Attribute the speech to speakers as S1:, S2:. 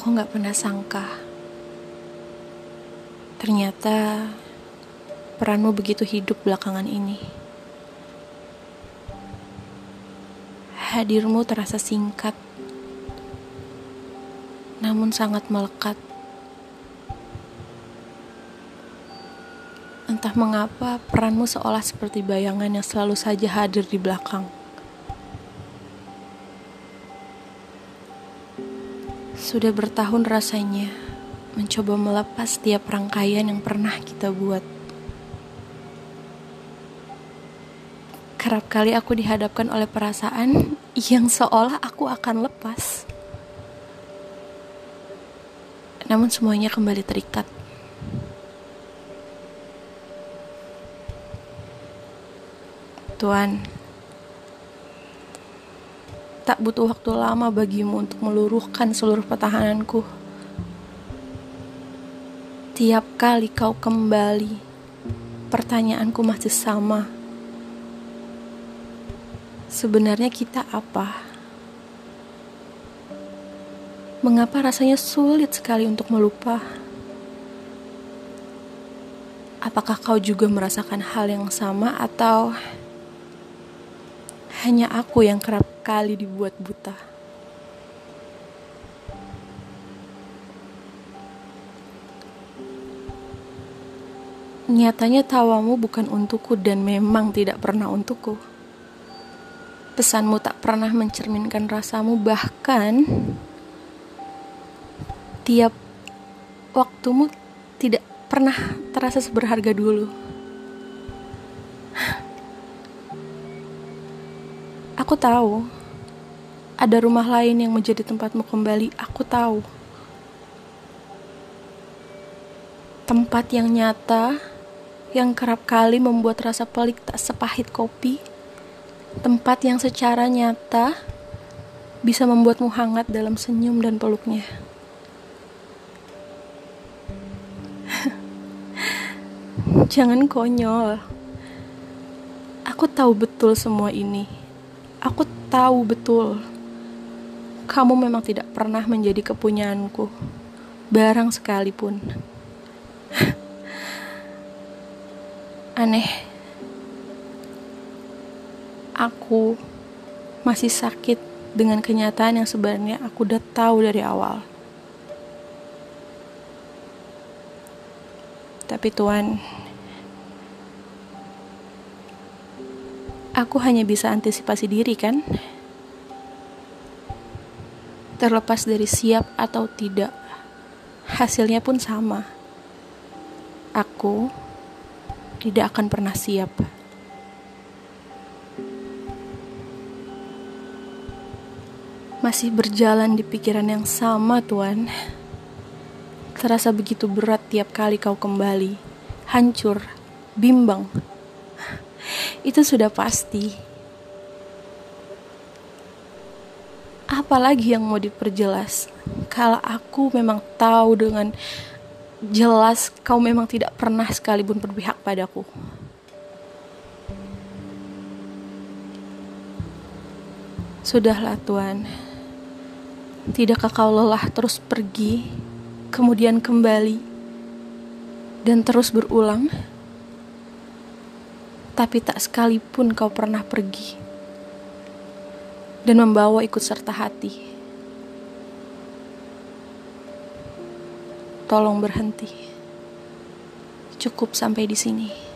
S1: Aku gak pernah sangka. Ternyata peranmu begitu hidup belakangan ini. Hadirmu terasa singkat, namun sangat melekat. Entah mengapa peranmu seolah seperti bayangan yang selalu saja hadir di belakang. Sudah bertahun rasanya mencoba melepas setiap rangkaian yang pernah kita buat. Kerap kali aku dihadapkan oleh perasaan yang seolah aku akan lepas. Namun semuanya kembali terikat. Tuhan, tak butuh waktu lama bagimu untuk meluruhkan seluruh pertahananku. Tiap kali kau kembali, pertanyaanku masih sama. Sebenarnya kita apa? Mengapa rasanya sulit sekali untuk melupa? Apakah kau juga merasakan hal yang sama, atau hanya aku yang kerap kali dibuat buta. Nyatanya tawamu bukan untukku dan memang tidak pernah untukku. Pesanmu tak pernah mencerminkan rasamu bahkan tiap waktumu tidak pernah terasa seberharga dulu. Aku tahu ada rumah lain yang menjadi tempatmu kembali. Aku tahu tempat yang nyata yang kerap kali membuat rasa pelik tak sepahit kopi. Tempat yang secara nyata bisa membuatmu hangat dalam senyum dan peluknya. Jangan konyol. Aku tahu betul semua ini. Aku tahu betul kamu memang tidak pernah menjadi kepunyaanku, barang sekalipun. Aneh, aku masih sakit dengan kenyataan yang sebenarnya aku udah tahu dari awal. Tapi Tuhan, aku hanya bisa antisipasi diri kan? Terlepas dari siap atau tidak, hasilnya pun sama. Aku tidak akan pernah siap. Masih berjalan di pikiran yang sama, Tuan. Terasa begitu berat tiap kali kau kembali, hancur, bimbang, itu sudah pasti. Apalagi yang mau diperjelas? Kalau aku memang tahu dengan jelas kau memang tidak pernah sekalipun berpihak padaku. Sudahlah Tuhan. Tidakkah kau lelah terus pergi, kemudian kembali, dan terus berulang? Tapi tak sekalipun kau pernah pergi dan membawa ikut serta hati. Tolong berhenti. Cukup sampai di sini.